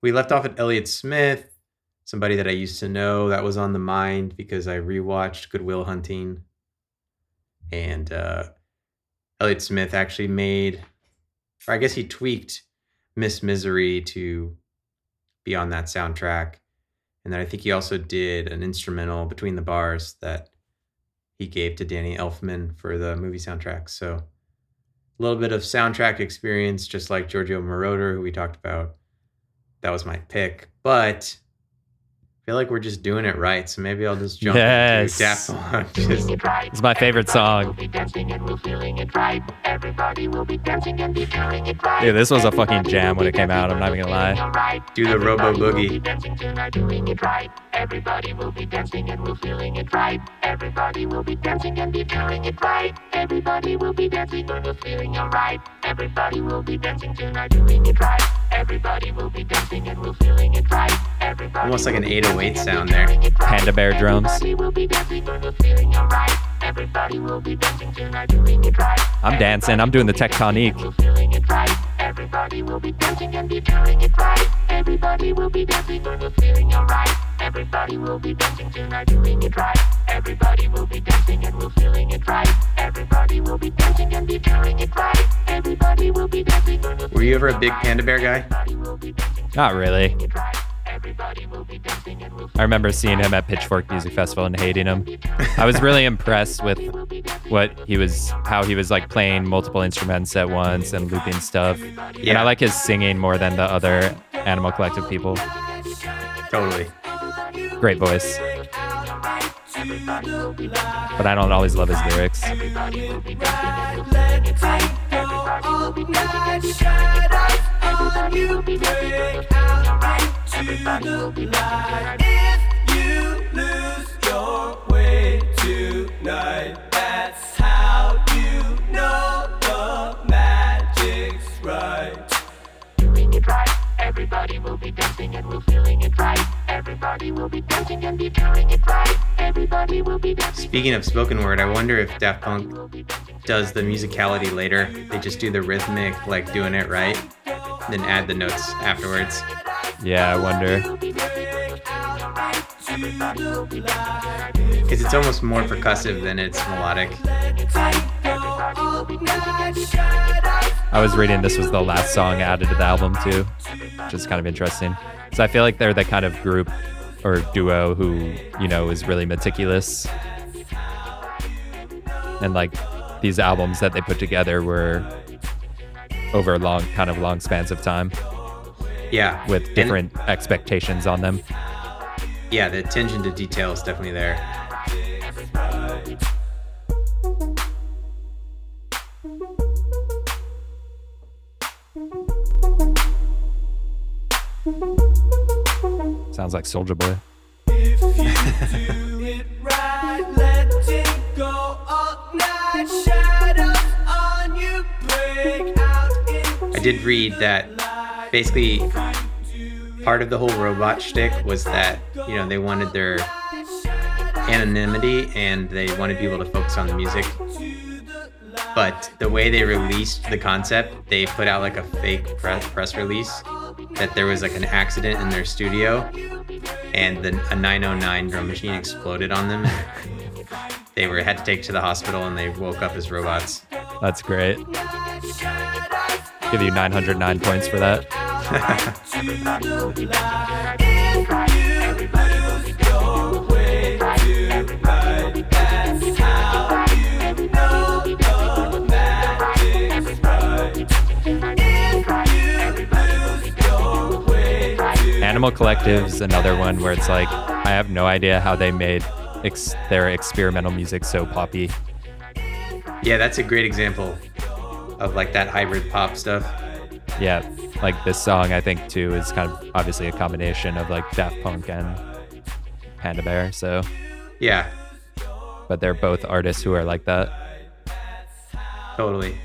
We left off at Elliott Smith, somebody that I used to know that was on the mind because I rewatched Good Will Hunting. And uh, Elliott Smith actually made, or I guess he tweaked Miss Misery to be on that soundtrack. And then I think he also did an instrumental between the bars that he gave to Danny Elfman for the movie soundtrack. So a little bit of soundtrack experience, just like Giorgio Moroder, who we talked about. That was my pick, but feel like we're just doing it right. So maybe I'll just jump Yes. into Daft Punk. <laughs> Just- It's my favorite song. Dude, this was a fucking jam when it came out. I'm not even gonna lie. do the Robo Boogie. Everybody will be dancing and we're feeling it right. Everybody will be dancing and be feeling it right. Everybody will be dancing and we're feeling alright. Everybody will be dancing tonight, doing it right. Almost like an 808 sound there. Panda Bear drums. will be dancing and we're feeling alright. Everybody will be dancing tonight, doing it right. I'm dancing. I'm doing the tectonique. Feeling it right. Everybody will be dancing and be feeling it right. Everybody will be dancing and we're feeling alright. Everybody will be dancing tonight, doing it right. Everybody will be dancing and we're feeling it right. Everybody will be dancing and be feeling it right. Everybody will be dancing Were you ever a big Panda Bear guy? Not really. I remember seeing him at Pitchfork Music Festival and hating him. I was really impressed with what he was, how he was like playing multiple instruments at once and looping stuff. And I like his singing more than the other Animal Collective people. Totally. Great voice. But I don't always love his lyrics. If you lose your way tonight, that's how you know the magic's right. Doing it right. Everybody will be dancing and we're feeling it right. Everybody will be dancing and be feeling it right. Everybody will be dancing. Speaking of spoken word, I wonder if Daft Punk does the musicality later. They just do the rhythmic, like doing it right, then add the notes afterwards. Yeah, I wonder. Because it's almost more percussive than it's melodic. I was reading this was the last song added to the album too, which is kind of interesting. So I feel like they're the kind of group or duo who, you know, is really meticulous. And like these albums that they put together were over long kind of long spans of time Yeah. with And- different expectations on them. yeah, the attention to detail is definitely there. You break out in I did read that basically part of the whole robot shtick was that, you know, they wanted their anonymity and they wanted people to focus on the music. But the way they released the concept, they put out like a fake press, press release that there was like an accident in their studio and then a 909 drum machine exploded on them. they were had to take to the hospital and they woke up as robots. That's great. Give you 909 points for that. <laughs> <laughs> Animal Collective's another one where it's like I have no idea how they made ex- their experimental music so poppy. Yeah, that's a great example of like that hybrid pop stuff. Yeah, like this song, I think too is kind of obviously a combination of like Daft Punk and Panda Bear. So Yeah, but they're both artists who are like that. totally.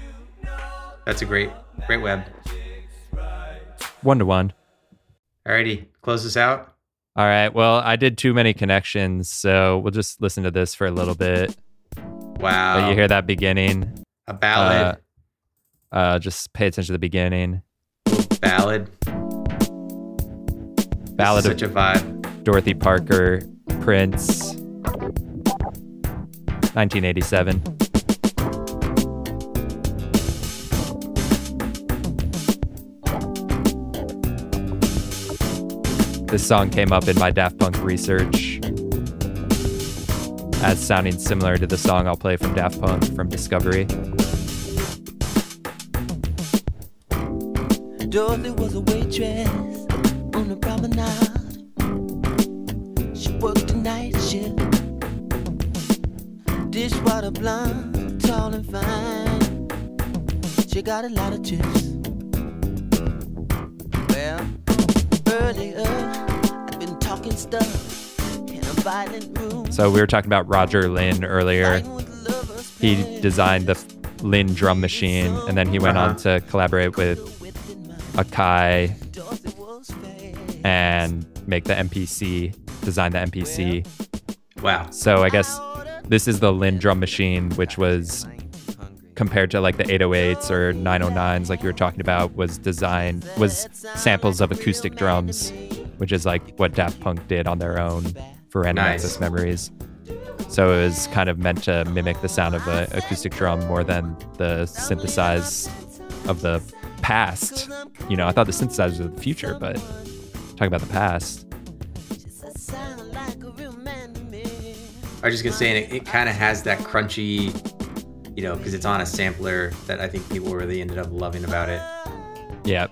That's a great, great web. One to one. Alrighty, close this out. All right. Well, I did too many connections, so we'll just listen to this for a little bit. Wow. But you hear that beginning? A ballad. Uh, uh, just pay attention to the beginning. Ballad. Ballad Such of a vibe. Dorothy Parker, Prince, 1987. This song came up in my Daft Punk research as sounding similar to the song I'll play from Daft Punk from Discovery. Dorothy was a waitress on the promenade. She worked a night shift. Dishwater blonde, tall and fine. She got a lot of. So we were talking about Roger Linn earlier. He designed the Linn drum machine, and then he went on uh-huh. to collaborate with Akai and make the MPC, design the MPC. Wow. So I guess this is the Linn drum machine, which was compared to like the 808s or 909s, like you were talking about, was designed was samples of acoustic drums, which is like what Daft Punk did on their own for Random Nice. Access Memories. So it was kind of meant to mimic the sound of an acoustic drum more than the synthesize of the past. You know, I thought the synthesizers were the future, but talking about the past. I was just gonna say, and it, it kind of has that crunchy, you know, because it's on a sampler that I think people really ended up loving about it. Yeah.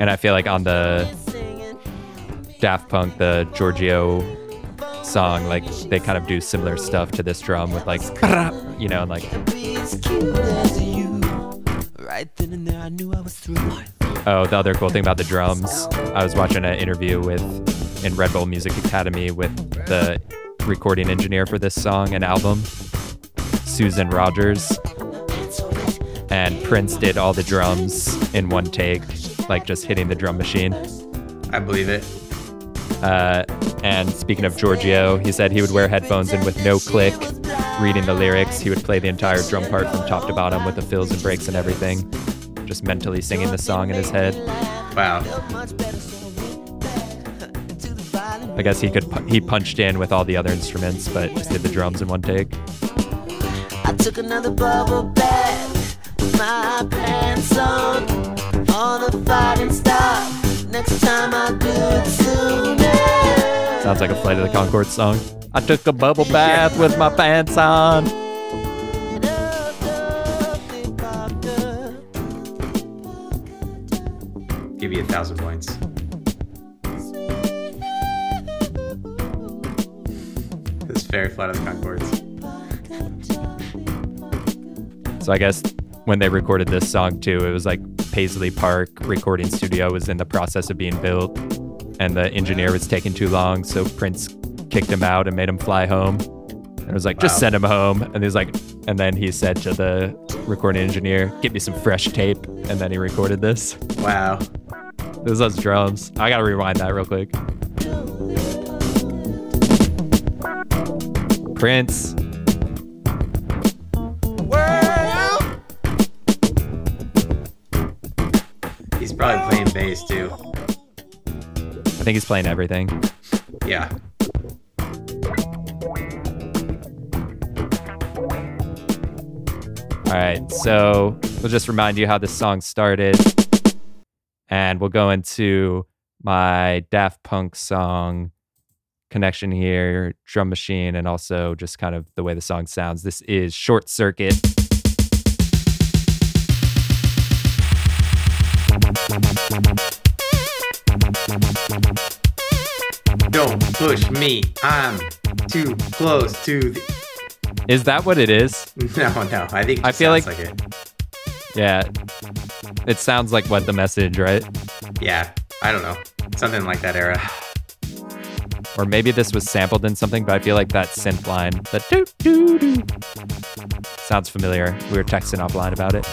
And I feel like on the Daft Punk, the Giorgio song, like they kind of do similar stuff to this drum with like, <laughs> you know, and like, As cute as you. Right then and there, I knew I was through. oh, the other cool thing about the drums, I was watching an interview with in Red Bull Music Academy with the recording engineer for this song and album, Susan Rogers. And Prince did all the drums in one take, like just hitting the drum machine. I believe it. Uh, and speaking of Giorgio, he said he would wear headphones and with no click, reading the lyrics, he would play the entire drum part from top to bottom with the fills and breaks and everything, just mentally singing the song in his head. Wow. I guess he could he punched in with all the other instruments, but just did the drums in one take. I took another bubble bath with my pants on. All the fighting stop. Next time I do it sooner. Sounds like a Flight of the Conchord song. I took a bubble bath with my pants on. Give you a thousand points. This is very flat of the Conchords. So I guess when they recorded this song too, it was like Paisley Park recording studio was in the process of being built, and the engineer was taking too long, so Prince kicked him out and made him fly home. And it was like, just send him home. And he's like, and then he said to the recording engineer, "Get me some fresh tape." And then he recorded this. Wow. It was those drums. I gotta rewind that real quick. Prince. Probably playing bass too. I think he's playing everything. Yeah. All right, so we'll just remind you how this song started, and we'll go into my Daft Punk song connection here, drum machine, and also just kind of the way the song sounds. This is Short Circuit. Push me. I'm too close to the. Is that what it is? <laughs> No, no. I think it I feel sounds like- it. Yeah. It sounds like what the message, right? Yeah, I don't know. Something like that era. Or maybe this was sampled in something, but I feel like that synth line, the doo doo doo, sounds familiar. We were texting offline about it.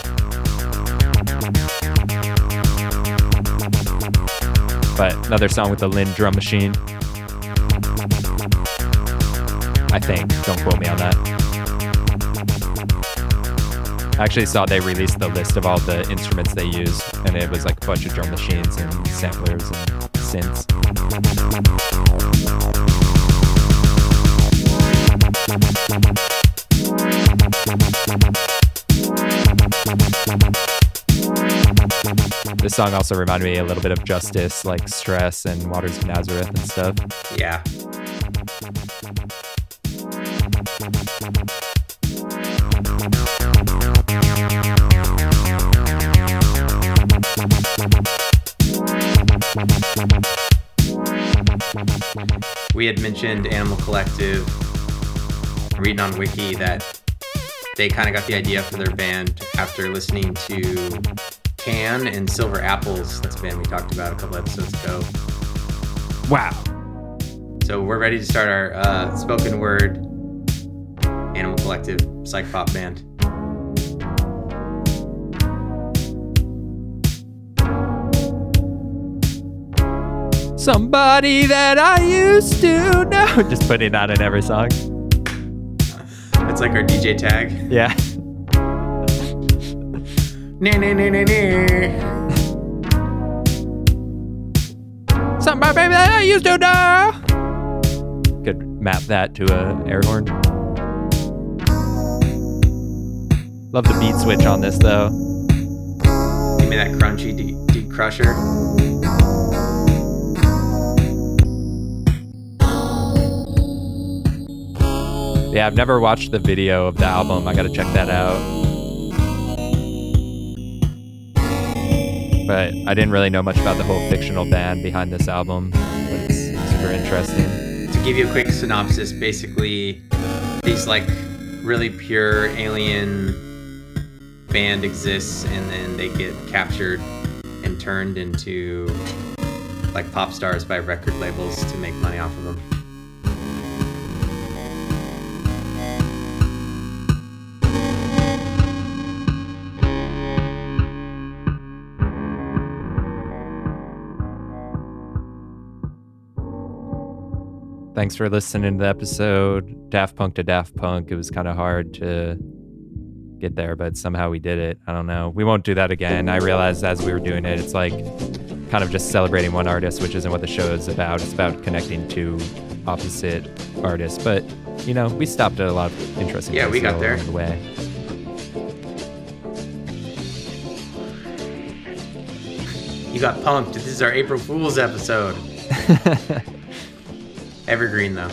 But another song with the Linn drum machine. I think. Don't quote me on that. I actually saw they released the list of all the instruments they use, and it was like a bunch of drum machines and samplers and synths. This song also reminded me a little bit of Justice, like Stress and Waters of Nazareth and stuff. Yeah. We had mentioned Animal Collective, reading on Wiki that they kind of got the idea for their band after listening to Can and Silver Apples. That's a band we talked about a couple episodes ago. Wow. So we're ready to start our uh, spoken word Animal Collective psych pop band. Somebody that I used to know. <laughs> Just putting on in every song. It's like our DJ tag. Yeah. <laughs> Nah, nah, nah, nah, nah. Somebody that I used to know. Could map that to a air horn. Love the beat switch on this though. Give me that crunchy D, D crusher. Yeah, I've never watched the video of the album. I gotta check that out. But I didn't really know much about the whole fictional band behind this album. But it's super interesting. To give you a quick synopsis, basically, these like really pure alien band exists, and then they get captured and turned into like pop stars by record labels to make money off of them. Thanks for listening to the episode. Daft Punk to Daft Punk. It was kind of hard to get there, but somehow we did it. I don't know. We won't do that again. I realized as we were doing it, it's like kind of just celebrating one artist, which isn't what the show is about. It's about connecting two opposite artists. But, you know, we stopped at a lot of interesting Yeah, we got there. along the way. You got punked. This is our April Fool's episode. <laughs> Evergreen though.